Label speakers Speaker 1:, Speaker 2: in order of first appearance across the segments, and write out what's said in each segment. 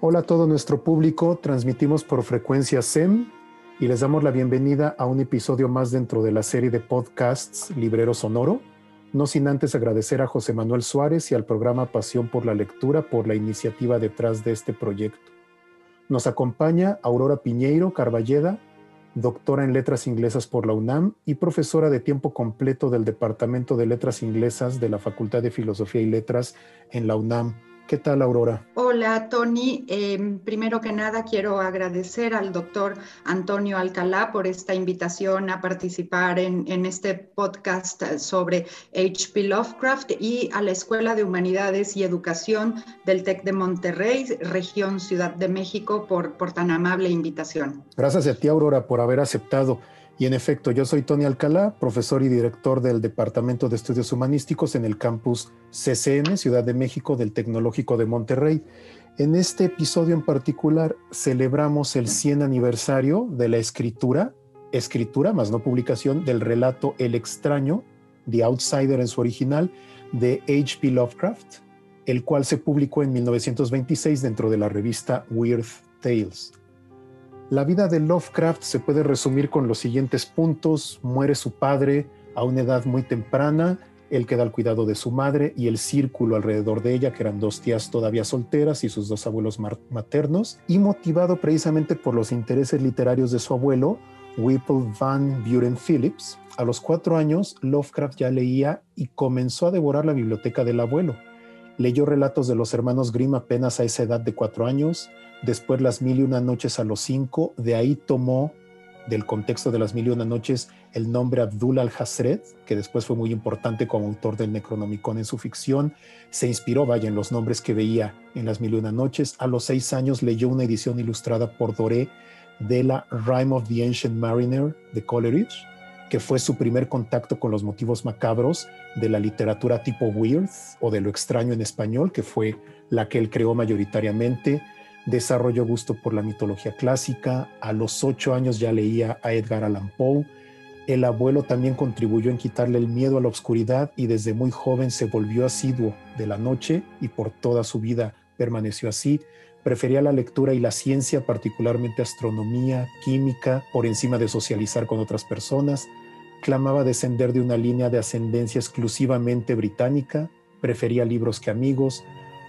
Speaker 1: Hola a todo nuestro público, transmitimos por frecuencia SEM y les damos la bienvenida a un episodio más dentro de la serie de podcasts Librero Sonoro, no sin antes agradecer a José Manuel Suárez y al programa Pasión por la Lectura por la iniciativa detrás de este proyecto. Nos acompaña Aurora Piñeiro Carballeda, doctora en Letras Inglesas por la UNAM y profesora de tiempo completo del Departamento de Letras Inglesas de la Facultad de Filosofía y Letras en la UNAM. ¿Qué tal, Aurora?
Speaker 2: Hola, Tony. Em, primero que nada, quiero agradecer al doctor Antonio Alcalá por esta invitación a participar en, en este podcast sobre H.P. Lovecraft y a la Escuela de Humanidades y Educación del TEC de Monterrey, región Ciudad de México, por, por tan amable invitación.
Speaker 1: Gracias a ti, Aurora, por haber aceptado. Y en efecto, yo soy Tony Alcalá, profesor y director del Departamento de Estudios Humanísticos en el campus CCM, Ciudad de México, del Tecnológico de Monterrey. En este episodio en particular celebramos el 100 aniversario de la escritura, escritura más no publicación, del relato El extraño, The Outsider en su original, de H.P. Lovecraft, el cual se publicó en 1926 dentro de la revista Weird Tales. La vida de Lovecraft se puede resumir con los siguientes puntos. Muere su padre a una edad muy temprana, él queda al cuidado de su madre y el círculo alrededor de ella, que eran dos tías todavía solteras y sus dos abuelos maternos, y motivado precisamente por los intereses literarios de su abuelo, Whipple Van Buren Phillips, a los cuatro años Lovecraft ya leía y comenzó a devorar la biblioteca del abuelo. Leyó relatos de los hermanos Grimm apenas a esa edad de cuatro años, después Las Mil y Una Noches a los cinco, de ahí tomó del contexto de Las Mil y Una Noches el nombre Abdul al-Hasred, que después fue muy importante como autor del Necronomicon en su ficción, se inspiró, vaya, en los nombres que veía en Las Mil y Una Noches. A los seis años leyó una edición ilustrada por Doré de la Rime of the Ancient Mariner de Coleridge, que fue su primer contacto con los motivos macabros de la literatura tipo weird o de lo extraño en español, que fue la que él creó mayoritariamente. Desarrolló gusto por la mitología clásica. A los ocho años ya leía a Edgar Allan Poe. El abuelo también contribuyó en quitarle el miedo a la oscuridad y desde muy joven se volvió asiduo de la noche y por toda su vida permaneció así. Prefería la lectura y la ciencia, particularmente astronomía, química, por encima de socializar con otras personas. Clamaba descender de una línea de ascendencia exclusivamente británica, prefería libros que amigos,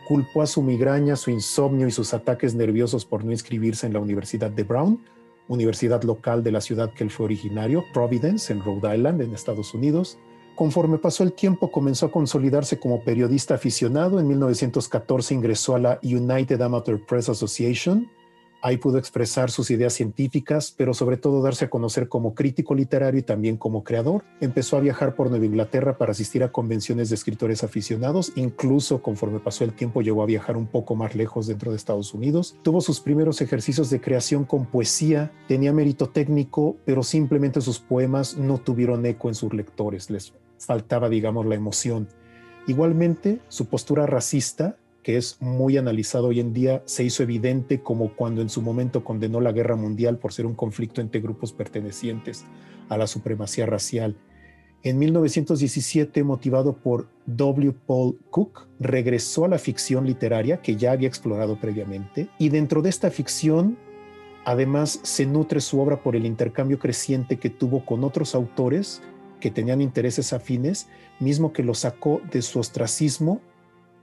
Speaker 1: culpó a su migraña, su insomnio y sus ataques nerviosos por no inscribirse en la Universidad de Brown, universidad local de la ciudad que él fue originario, Providence, en Rhode Island, en Estados Unidos. Conforme pasó el tiempo, comenzó a consolidarse como periodista aficionado. En 1914 ingresó a la United Amateur Press Association. Ahí pudo expresar sus ideas científicas, pero sobre todo darse a conocer como crítico literario y también como creador. Empezó a viajar por Nueva Inglaterra para asistir a convenciones de escritores aficionados. Incluso conforme pasó el tiempo llegó a viajar un poco más lejos dentro de Estados Unidos. Tuvo sus primeros ejercicios de creación con poesía. Tenía mérito técnico, pero simplemente sus poemas no tuvieron eco en sus lectores. Les faltaba, digamos, la emoción. Igualmente, su postura racista, que es muy analizado hoy en día, se hizo evidente como cuando en su momento condenó la guerra mundial por ser un conflicto entre grupos pertenecientes a la supremacía racial. En 1917, motivado por W. Paul Cook, regresó a la ficción literaria que ya había explorado previamente y dentro de esta ficción Además, se nutre su obra por el intercambio creciente que tuvo con otros autores que tenían intereses afines, mismo que lo sacó de su ostracismo,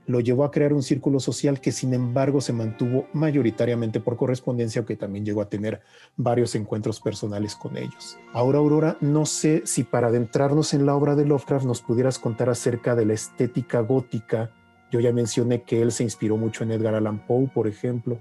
Speaker 1: lo llevó a crear un círculo social que sin embargo se mantuvo mayoritariamente por correspondencia, aunque también llegó a tener varios encuentros personales con ellos. Ahora, Aurora, no sé si para adentrarnos en la obra de Lovecraft nos pudieras contar acerca de la estética gótica. Yo ya mencioné que él se inspiró mucho en Edgar Allan Poe, por ejemplo.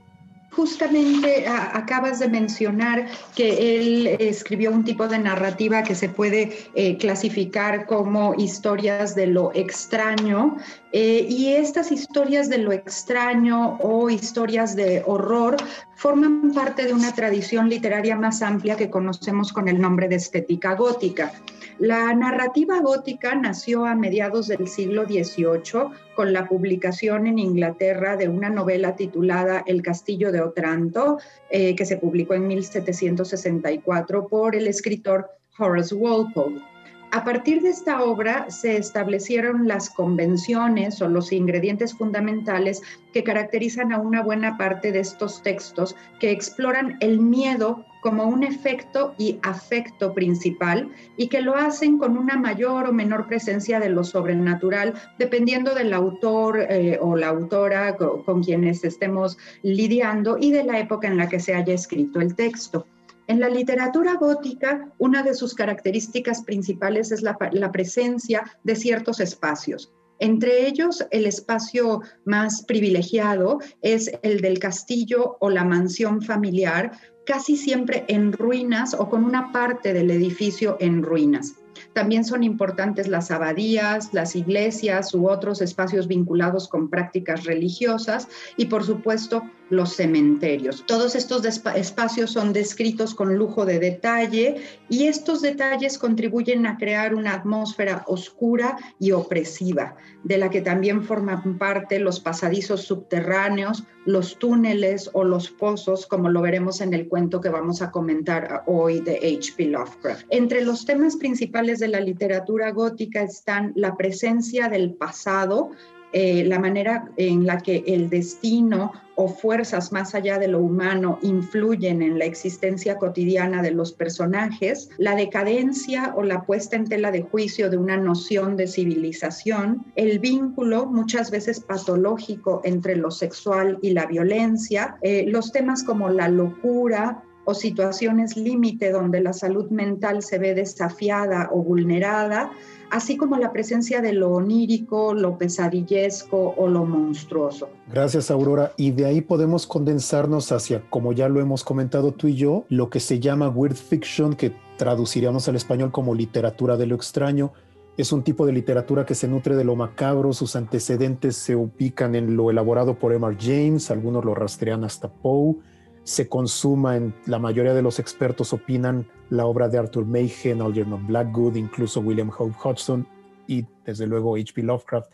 Speaker 2: Justamente acabas de mencionar que él escribió un tipo de narrativa que se puede eh, clasificar como historias de lo extraño eh, y estas historias de lo extraño o historias de horror forman parte de una tradición literaria más amplia que conocemos con el nombre de estética gótica. La narrativa gótica nació a mediados del siglo XVIII con la publicación en Inglaterra de una novela titulada El Castillo de Otranto, eh, que se publicó en 1764 por el escritor Horace Walpole. A partir de esta obra se establecieron las convenciones o los ingredientes fundamentales que caracterizan a una buena parte de estos textos que exploran el miedo como un efecto y afecto principal y que lo hacen con una mayor o menor presencia de lo sobrenatural, dependiendo del autor eh, o la autora con quienes estemos lidiando y de la época en la que se haya escrito el texto. En la literatura gótica, una de sus características principales es la, presencia de ciertos espacios. Entre ellos, el espacio más privilegiado es el del castillo o la mansión familiar, casi siempre en ruinas o con una parte del edificio en ruinas. También son importantes las abadías, las iglesias u otros espacios vinculados con prácticas religiosas y por supuesto los cementerios. Todos estos espacios son descritos con lujo de detalle y estos detalles contribuyen a crear una atmósfera oscura y opresiva, de la que también forman parte los pasadizos subterráneos, los túneles o los pozos, como lo veremos en el cuento que vamos a comentar hoy de H.P. Lovecraft. Entre los temas principales de la literatura gótica están la presencia del pasado, eh, la manera en la que el destino o fuerzas más allá de lo humano influyen en la existencia cotidiana de los personajes, la decadencia o la puesta en tela de juicio de una noción de civilización, el vínculo muchas veces patológico entre lo sexual y la violencia, eh, los temas como la locura, o situaciones límite donde la salud mental se ve desafiada o vulnerada, así como la presencia de lo onírico, lo pesadillesco o lo monstruoso.
Speaker 1: Gracias, Aurora. Y de ahí podemos condensarnos hacia, como ya lo hemos comentado tú y yo, lo que se llama weird fiction, que traduciríamos al español como literatura de lo extraño. Es un tipo de literatura que se nutre de lo macabro, sus antecedentes se ubican en lo elaborado por Emma James, algunos lo rastrean hasta Poe se consuma en la mayoría de los expertos opinan la obra de Arthur Machen, Algernon Blackwood, incluso William Hope Hodgson y desde luego H.P. Lovecraft,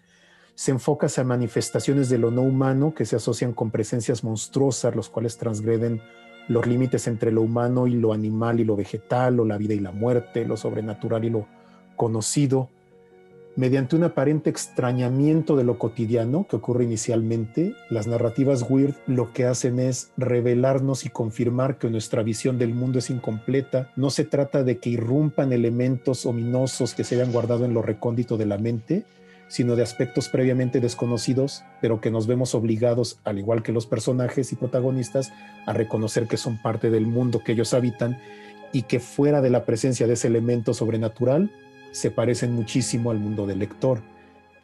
Speaker 1: se enfoca a manifestaciones de lo no humano que se asocian con presencias monstruosas, los cuales transgreden los límites entre lo humano y lo animal y lo vegetal, o la vida y la muerte, lo sobrenatural y lo conocido, Mediante un aparente extrañamiento de lo cotidiano que ocurre inicialmente, las narrativas weird lo que hacen es revelarnos y confirmar que nuestra visión del mundo es incompleta. No se trata de que irrumpan elementos ominosos que se hayan guardado en lo recóndito de la mente, sino de aspectos previamente desconocidos, pero que nos vemos obligados, al igual que los personajes y protagonistas, a reconocer que son parte del mundo que ellos habitan y que fuera de la presencia de ese elemento sobrenatural se parecen muchísimo al mundo del lector.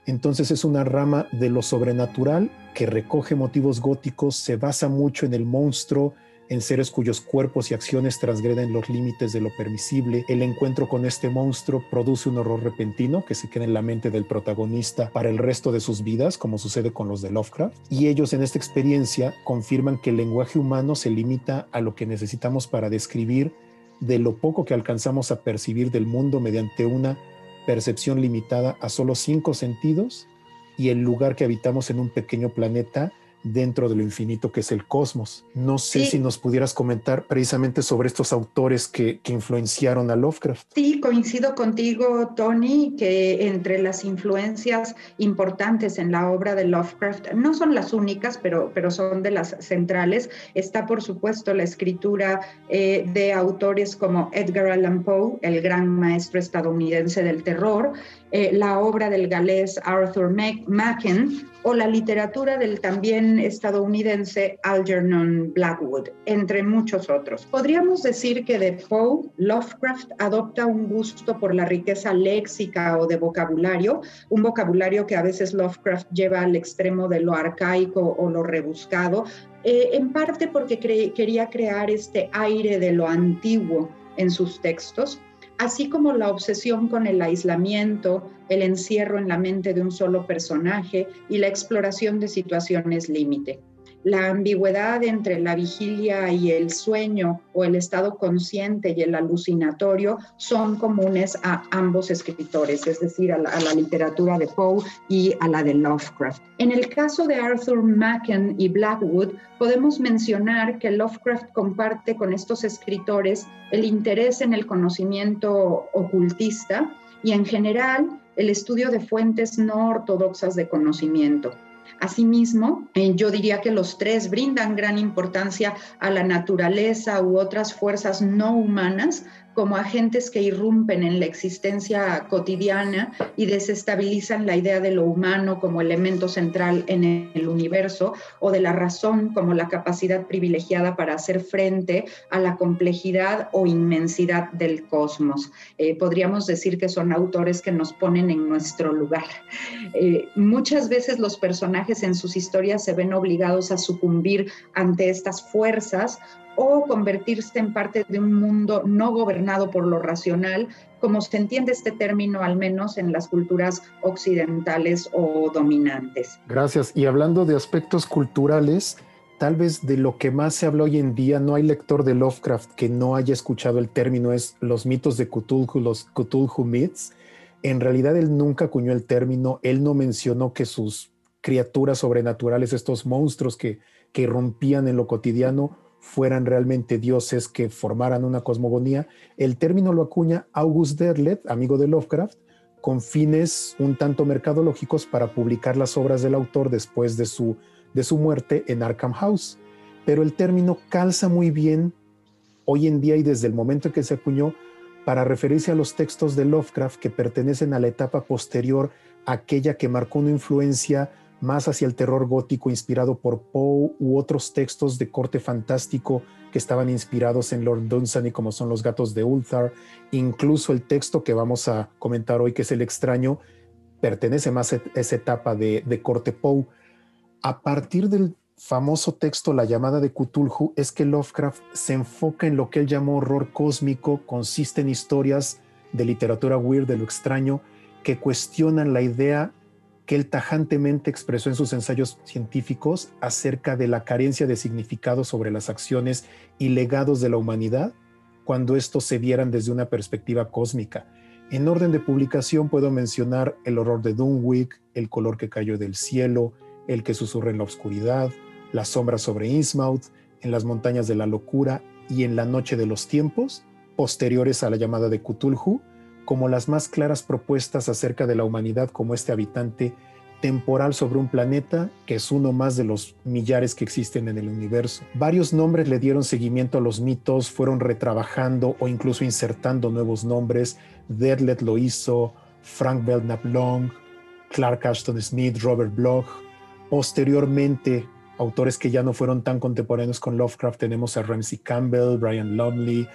Speaker 1: Entonces es una rama de lo sobrenatural que recoge motivos góticos, se basa mucho en el monstruo, en seres cuyos cuerpos y acciones transgreden los límites de lo permisible. El encuentro con este monstruo produce un horror repentino que se queda en la mente del protagonista para el resto de sus vidas, como sucede con los de Lovecraft. Y ellos en esta experiencia confirman que el lenguaje humano se limita a lo que necesitamos para describir de lo poco que alcanzamos a percibir del mundo mediante una percepción limitada a solo cinco sentidos y el lugar que habitamos en un pequeño planeta dentro de lo infinito que es el cosmos. No sé si nos pudieras comentar precisamente sobre estos autores que, que, influenciaron a Lovecraft.
Speaker 2: Sí, coincido contigo, Tony, que entre las influencias importantes en la obra de Lovecraft, no son las únicas, pero, pero son de las centrales, está por supuesto la escritura eh, de autores como Edgar Allan Poe, el gran maestro estadounidense del terror, eh, la obra del galés Arthur Machen o la literatura del también estadounidense Algernon Blackwood, entre muchos otros. Podríamos decir que de Poe, Lovecraft adopta un gusto por la riqueza léxica o de vocabulario, un vocabulario que a veces Lovecraft lleva al extremo de lo arcaico o lo rebuscado, eh, en parte porque quería crear este aire de lo antiguo en sus textos así como la obsesión con el aislamiento, el encierro en la mente de un solo personaje y la exploración de situaciones límite. La ambigüedad entre la vigilia y el sueño o el estado consciente y el alucinatorio son comunes a ambos escritores, es decir, a la, literatura de Poe y a la de Lovecraft. En el caso de Arthur Machen y Blackwood, podemos mencionar que Lovecraft comparte con estos escritores el interés en el conocimiento ocultista y en general el estudio de fuentes no ortodoxas de conocimiento. Asimismo, eh, yo diría que los tres brindan gran importancia a la naturaleza u otras fuerzas no humanas como agentes que irrumpen en la existencia cotidiana y desestabilizan la idea de lo humano como elemento central en el universo o de la razón como la capacidad privilegiada para hacer frente a la complejidad o inmensidad del cosmos. Eh, podríamos decir que son autores que nos ponen en nuestro lugar. Eh, muchas veces los personajes en sus historias se ven obligados a sucumbir ante estas fuerzas o convertirse en parte de un mundo no gobernado por lo racional, como se entiende este término al menos en las culturas occidentales o dominantes.
Speaker 1: Gracias. Y hablando de aspectos culturales, tal vez de lo que más se habla hoy en día, no hay lector de Lovecraft que no haya escuchado el término, es los mitos de Cthulhu, los Cthulhu Myths. En realidad él nunca acuñó el término, él no mencionó que sus criaturas sobrenaturales, estos monstruos que, que irrumpían en lo cotidiano, fueran realmente dioses que formaran una cosmogonía. El término lo acuña August Derlet, amigo de Lovecraft, con fines un tanto mercadológicos para publicar las obras del autor después de su, de su muerte en Arkham House. Pero el término calza muy bien hoy en día y desde el momento en que se acuñó para referirse a los textos de Lovecraft que pertenecen a la etapa posterior, aquella que marcó una influencia más hacia el terror gótico inspirado por Poe u otros textos de corte fantástico que estaban inspirados en Lord Dunsany como son Los gatos de Ulthar, incluso el texto que vamos a comentar hoy que es El extraño, pertenece más a esa etapa de, de corte Poe. A partir del famoso texto La llamada de Cthulhu es que Lovecraft se enfoca en lo que él llamó horror cósmico, consiste en historias de literatura weird, de lo extraño, que cuestionan la idea que él tajantemente expresó en sus ensayos científicos acerca de la carencia de significado sobre las acciones y legados de la humanidad cuando estos se vieran desde una perspectiva cósmica. En orden de publicación puedo mencionar El horror de Dunwich, El color que cayó del cielo, El que susurra en la oscuridad, Las sombras sobre Innsmouth, En las montañas de la locura y En la noche de los tiempos, posteriores a la llamada de Cthulhu, como las más claras propuestas acerca de la humanidad como este habitante temporal sobre un planeta que es uno más de los millares que existen en el universo. Varios nombres le dieron seguimiento a los mitos, fueron retrabajando o incluso insertando nuevos nombres. Deadlet lo hizo, Frank Belknap Long, Clark Ashton Smith, Robert Bloch. Posteriormente, autores que ya no fueron tan contemporáneos con Lovecraft, tenemos a Ramsey Campbell, Brian Lumley,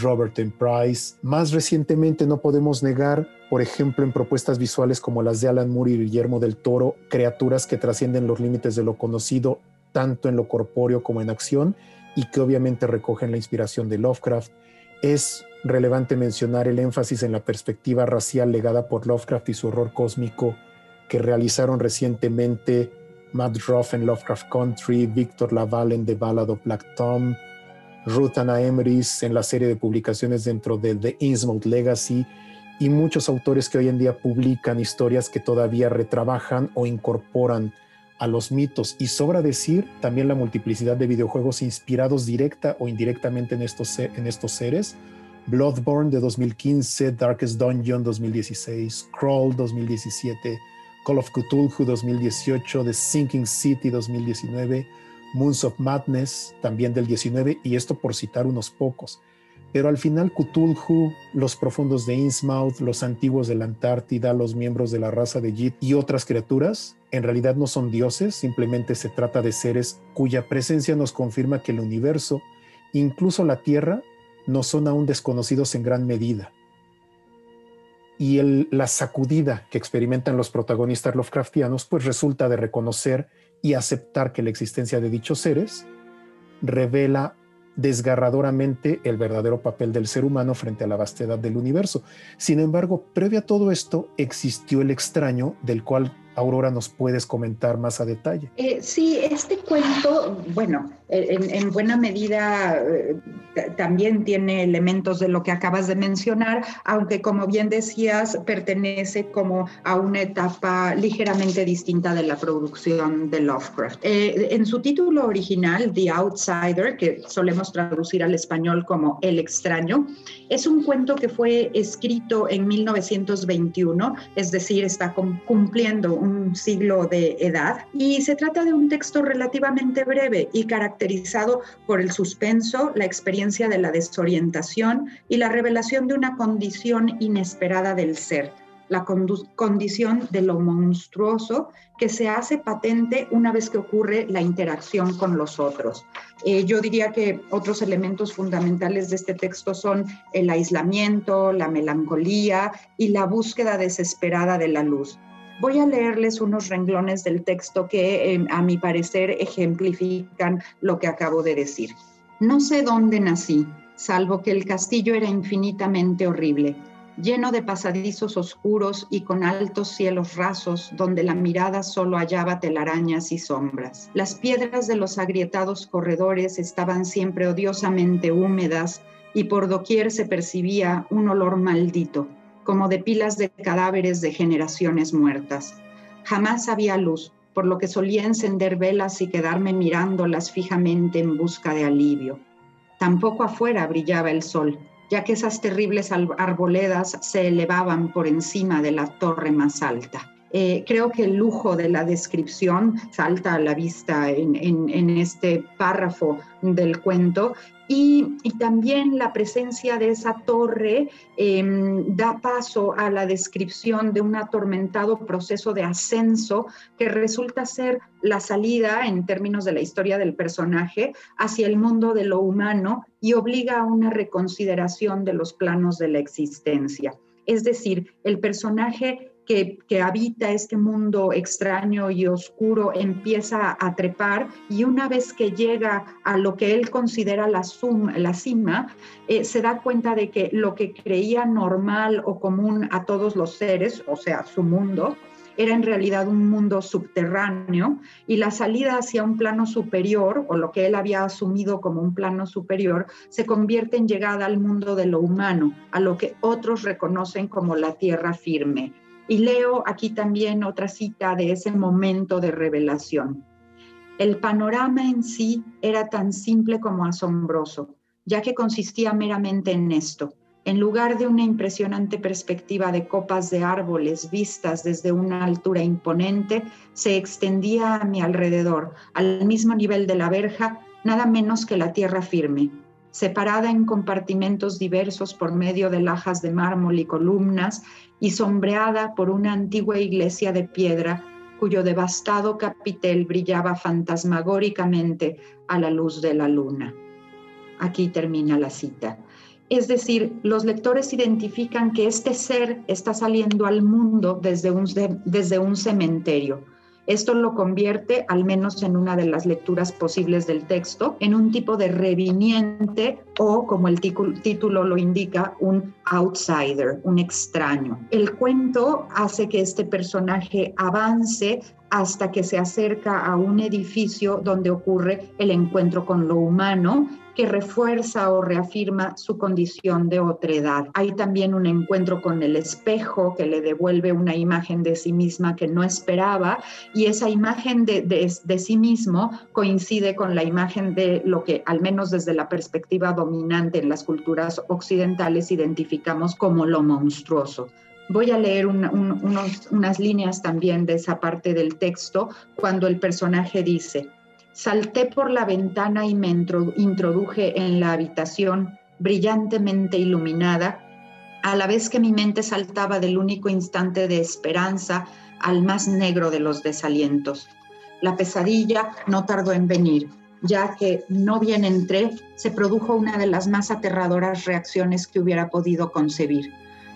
Speaker 1: Robert M. Price. Más recientemente no podemos negar, por ejemplo, en propuestas visuales como las de Alan Moore y Guillermo del Toro, criaturas que trascienden los límites de lo conocido, tanto en lo corpóreo como en acción, y que obviamente recogen la inspiración de Lovecraft. Es relevante mencionar el énfasis en la perspectiva racial legada por Lovecraft y su horror cósmico que realizaron recientemente Matt Ruff en Lovecraft Country, Victor Laval en The Ballad of Black Tom, Ruth Anna Emrys en la serie de publicaciones dentro de The Innsmouth Legacy y muchos autores que hoy en día publican historias que todavía retrabajan o incorporan a los mitos. Y sobra decir también la multiplicidad de videojuegos inspirados directa o indirectamente en estos, en estos seres. Bloodborne de 2015, Darkest Dungeon 2016, Crawl 2017, Call of Cthulhu 2018, The Sinking City 2019, Moons of Madness, también del 19, y esto por citar unos pocos. Pero al final Cthulhu, los profundos de Innsmouth, los antiguos de la Antártida, los miembros de la raza de Jit y otras criaturas, en realidad no son dioses, simplemente se trata de seres cuya presencia nos confirma que el universo, incluso la Tierra, no son aún desconocidos en gran medida. Y la sacudida que experimentan los protagonistas Lovecraftianos, pues resulta de reconocer y aceptar que la existencia de dichos seres revela desgarradoramente el verdadero papel del ser humano frente a la vastedad del universo. Sin embargo, previo a todo esto existió el extraño del cual Aurora nos puedes comentar más a detalle.
Speaker 2: Eh, sí, este cuento, bueno, en, buena medida eh, también tiene elementos de lo que acabas de mencionar, aunque como bien decías, pertenece como a una etapa ligeramente distinta de la producción de Lovecraft. Eh, en su título original, The Outsider, que solemos traducir al español como El extraño, es un cuento que fue escrito en 1921, es decir, está cumpliendo un siglo de edad, y se trata de un texto relativamente breve y caracterizado por el suspenso, la experiencia de la desorientación y la revelación de una condición inesperada del ser la condición de lo monstruoso que se hace patente una vez que ocurre la interacción con los otros. Eh, yo diría que otros elementos fundamentales de este texto son el aislamiento, la melancolía y la búsqueda desesperada de la luz. Voy a leerles unos renglones del texto que, eh, a mi parecer, ejemplifican lo que acabo de decir. No sé dónde nací, salvo que el castillo era infinitamente horrible, lleno de pasadizos oscuros y con altos cielos rasos donde la mirada solo hallaba telarañas y sombras. Las piedras de los agrietados corredores estaban siempre odiosamente húmedas y por doquier se percibía un olor maldito como de pilas de cadáveres de generaciones muertas. Jamás había luz, por lo que solía encender velas y quedarme mirándolas fijamente en busca de alivio. Tampoco afuera brillaba el sol, ya que esas terribles arboledas se elevaban por encima de la torre más alta. Eh, creo que el lujo de la descripción salta a la vista en, este párrafo del cuento y, también la presencia de esa torre em, da paso a la descripción de un atormentado proceso de ascenso que resulta ser la salida en términos de la historia del personaje hacia el mundo de lo humano y obliga a una reconsideración de los planos de la existencia. Es decir, el personaje que, habita este mundo extraño y oscuro empieza a trepar y una vez que llega a lo que él considera la, la cima, eh, se da cuenta de que lo que creía normal o común a todos los seres, o sea, su mundo, era en realidad un mundo subterráneo y la salida hacia un plano superior, o lo que él había asumido como un plano superior, se convierte en llegada al mundo de lo humano, a lo que otros reconocen como la tierra firme. Y leo aquí también otra cita de ese momento de revelación. El panorama en sí era tan simple como asombroso, ya que consistía meramente en esto. En lugar de una impresionante perspectiva de copas de árboles vistas desde una altura imponente, se extendía a mi alrededor, al mismo nivel de la verja, nada menos que la tierra firme, separada en compartimentos diversos por medio de lajas de mármol y columnas y sombreada por una antigua iglesia de piedra cuyo devastado capitel brillaba fantasmagóricamente a la luz de la luna. Aquí termina la cita. Es decir, los lectores identifican que este ser está saliendo al mundo desde un, desde un cementerio, esto lo convierte, al menos en una de las lecturas posibles del texto, en un tipo de reviniente o, como el título lo indica, un outsider, un extraño. El cuento hace que este personaje avance hasta que se acerca a un edificio donde ocurre el encuentro con lo humano que refuerza o reafirma su condición de otredad. Hay también un encuentro con el espejo que le devuelve una imagen de sí misma que no esperaba y esa imagen de, de, sí mismo coincide con la imagen de lo que al menos desde la perspectiva dominante en las culturas occidentales identificamos como lo monstruoso. Voy a leer unas líneas también de esa parte del texto cuando el personaje dice, Salté por la ventana y me introduje en la habitación brillantemente iluminada, a la vez que mi mente saltaba del único instante de esperanza al más negro de los desalientos. La pesadilla no tardó en venir, ya que no bien entré, se produjo una de las más aterradoras reacciones que hubiera podido concebir.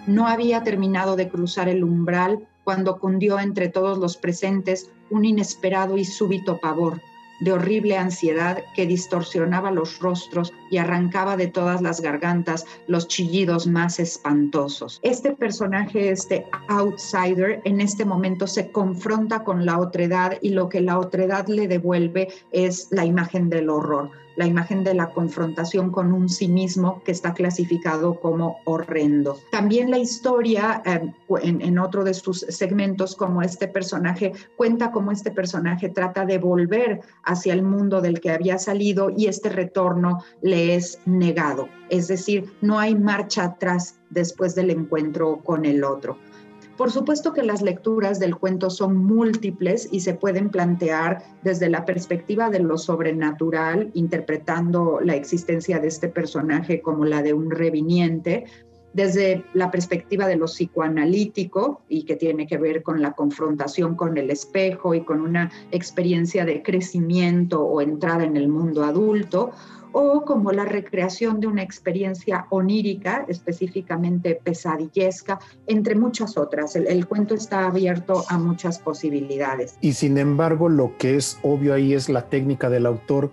Speaker 2: No había terminado de cruzar el umbral cuando cundió entre todos los presentes un inesperado y súbito pavor de horrible ansiedad que distorsionaba los rostros y arrancaba de todas las gargantas los chillidos más espantosos. Este personaje, este outsider, en este momento se confronta con la otredad y lo que la otredad le devuelve es la imagen del horror la imagen de la confrontación con un sí mismo que está clasificado como horrendo. También la historia, eh, en, otro de sus segmentos, como este personaje, cuenta cómo este personaje trata de volver hacia el mundo del que había salido y este retorno le es negado. Es decir, no hay marcha atrás después del encuentro con el otro. Por supuesto que las lecturas del cuento son múltiples y se pueden plantear desde la perspectiva de lo sobrenatural, interpretando la existencia de este personaje como la de un reviniente, desde la perspectiva de lo psicoanalítico y que tiene que ver con la confrontación con el espejo y con una experiencia de crecimiento o entrada en el mundo adulto, o como la recreación de una experiencia onírica, específicamente pesadillesca, entre muchas otras. El, cuento está abierto a muchas posibilidades.
Speaker 1: Y sin embargo, lo que es obvio ahí es la técnica del autor,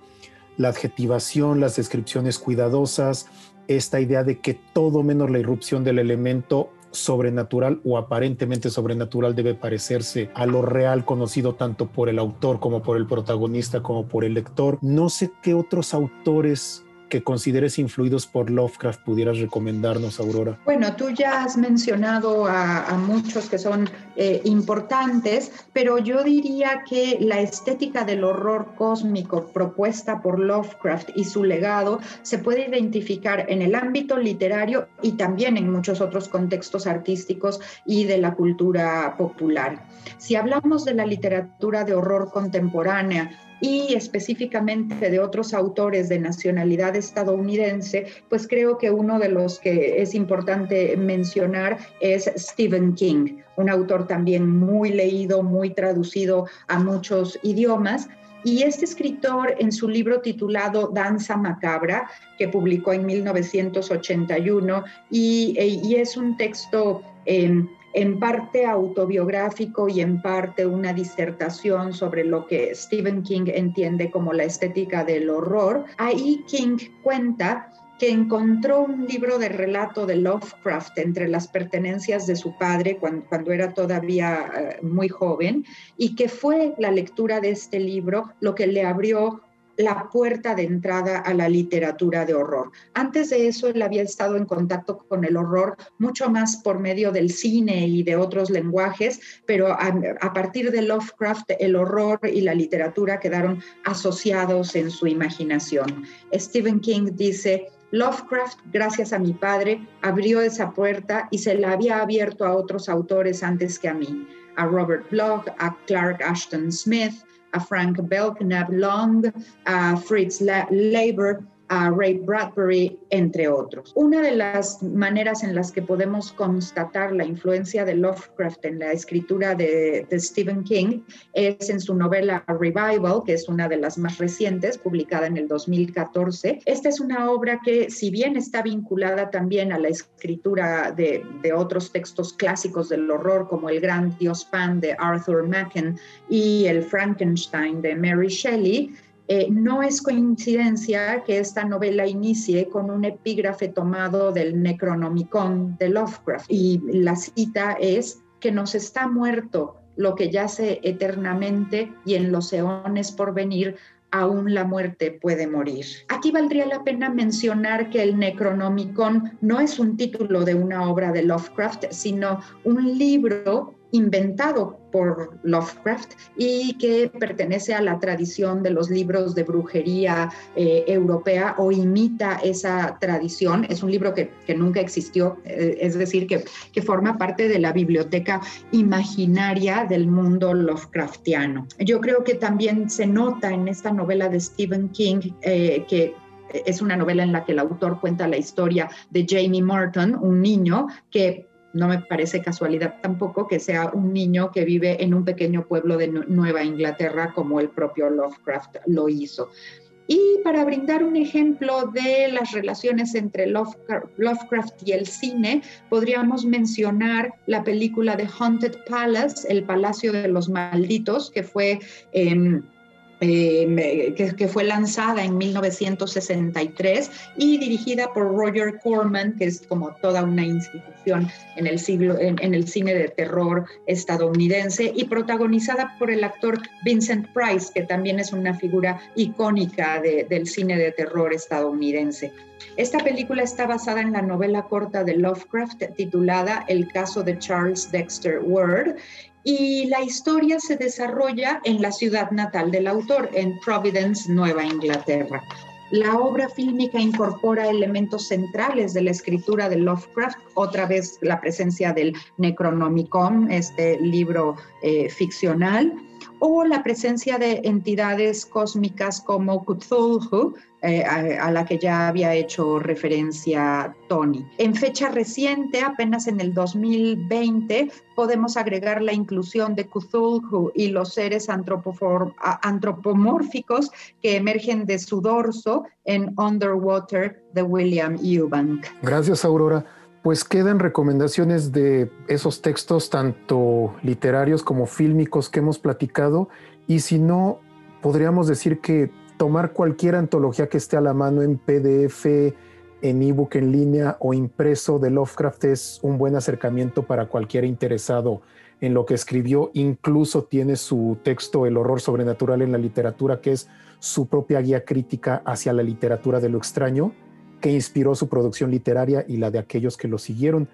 Speaker 1: la adjetivación, las descripciones cuidadosas, esta idea de que todo menos la irrupción del elemento sobrenatural o aparentemente sobrenatural debe parecerse a lo real conocido tanto por el autor como por el protagonista como por el lector. No sé qué otros autores que consideres influidos por Lovecraft pudieras recomendarnos, Aurora?
Speaker 2: Bueno, tú ya has mencionado a, muchos que son eh, importantes, pero yo diría que la estética del horror cósmico propuesta por Lovecraft y su legado se puede identificar en el ámbito literario y también en muchos otros contextos artísticos y de la cultura popular. Si hablamos de la literatura de horror contemporánea, y específicamente de otros autores de nacionalidad estadounidense, pues creo que uno de los que es importante mencionar es Stephen King, un autor también muy leído, muy traducido a muchos idiomas. Y este escritor, en su libro titulado Danza Macabra, que publicó en 1981, y, y es un texto eh, en parte autobiográfico y en parte una disertación sobre lo que Stephen King entiende como la estética del horror. Ahí King cuenta que encontró un libro de relato de Lovecraft entre las pertenencias de su padre cuando, era todavía eh, muy joven y que fue la lectura de este libro lo que le abrió la puerta de entrada a la literatura de horror. Antes de eso, él había estado en contacto con el horror mucho más por medio del cine y de otros lenguajes, pero a, partir de Lovecraft, el horror y la literatura quedaron asociados en su imaginación. Stephen King dice, Lovecraft, gracias a mi padre, abrió esa puerta y se la había abierto a otros autores antes que a mí, a Robert Bloch, a Clark Ashton Smith, a Frank Belknap Long, a Fritz Leiber, Ray Bradbury, entre otros. Una de las maneras en las que podemos constatar la influencia de Lovecraft en la escritura de, Stephen King es en su novela Revival, que es una de las más recientes, publicada en el 2014. Esta es una obra que, si bien está vinculada también a la escritura de, de otros textos clásicos del horror, como El Gran Dios Pan de Arthur Machen y El Frankenstein de Mary Shelley, eh, no es coincidencia que esta novela inicie con un epígrafe tomado del Necronomicon de Lovecraft y la cita es que nos está muerto lo que yace eternamente y en los eones por venir aún la muerte puede morir. Aquí valdría la pena mencionar que el Necronomicon no es un título de una obra de Lovecraft, sino un libro inventado por Lovecraft y que pertenece a la tradición de los libros de brujería eh, europea o imita esa tradición. Es un libro que, nunca existió, eh, es decir, que, que, forma parte de la biblioteca imaginaria del mundo Lovecraftiano. Yo creo que también se nota en esta novela de Stephen King eh, que es una novela en la que el autor cuenta la historia de Jamie Morton, un niño que no me parece casualidad tampoco que sea un niño que vive en un pequeño pueblo de Nueva Inglaterra como el propio Lovecraft lo hizo. Y para brindar un ejemplo de las relaciones entre Lovecraft y el cine, podríamos mencionar la película de Haunted Palace, El Palacio de los Malditos, que fue... Em, eh, que, fue lanzada en 1963 y dirigida por Roger Corman, que es como toda una institución en el, siglo, en, el cine de terror estadounidense, y protagonizada por el actor Vincent Price, que también es una figura icónica del cine de terror estadounidense. Esta película está basada en la novela corta de Lovecraft titulada El caso de Charles Dexter Ward y la historia se desarrolla en la ciudad natal del autor, en Providence, Nueva Inglaterra. La obra fílmica incorpora elementos centrales de la escritura de Lovecraft, otra vez la presencia del Necronomicon, este libro eh, ficcional, o la presencia de entidades cósmicas como Cthulhu, eh, a, la que ya había hecho referencia Tony. En fecha reciente, apenas en el 2020, podemos agregar la inclusión de Cthulhu y los seres antropomórficos que emergen de su dorso en Underwater de William Eubank.
Speaker 1: Gracias, Aurora. Pues quedan recomendaciones de esos textos, tanto literarios como fílmicos que hemos platicado, y si no, podríamos decir que tomar cualquier antología que esté a la mano en PDF, en ebook en línea o impreso de Lovecraft es un buen acercamiento para cualquier interesado en lo que escribió. Incluso tiene su texto El horror sobrenatural en la literatura, que es su propia guía crítica hacia la literatura de lo extraño, que inspiró su producción literaria y la de aquellos que lo siguieron.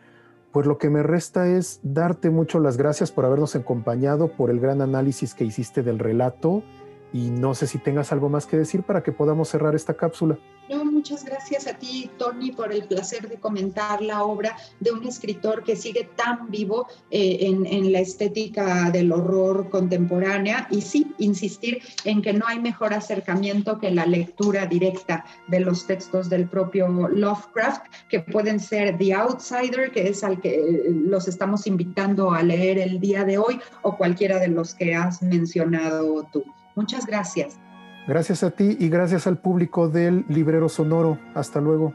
Speaker 1: Pues lo que me resta es darte mucho las gracias por habernos acompañado, por el gran análisis que hiciste del relato y no sé si tengas algo más que decir para que podamos cerrar esta cápsula.
Speaker 2: No, muchas gracias a ti, Tony, por el placer de comentar la obra de un escritor que sigue tan vivo eh, en, en, la estética del horror contemporánea y sí, insistir en que no hay mejor acercamiento que la lectura directa de los textos del propio Lovecraft, que pueden ser The Outsider, que es al que eh, los estamos invitando a leer el día de hoy, o cualquiera de los que has mencionado tú. Muchas gracias.
Speaker 1: Gracias a ti y gracias al público del Librero Sonoro. Hasta luego.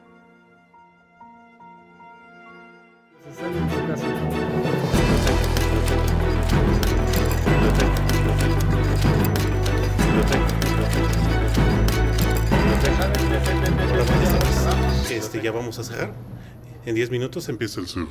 Speaker 3: Este, ya vamos a cerrar. En 10 minutos empieza el cerro.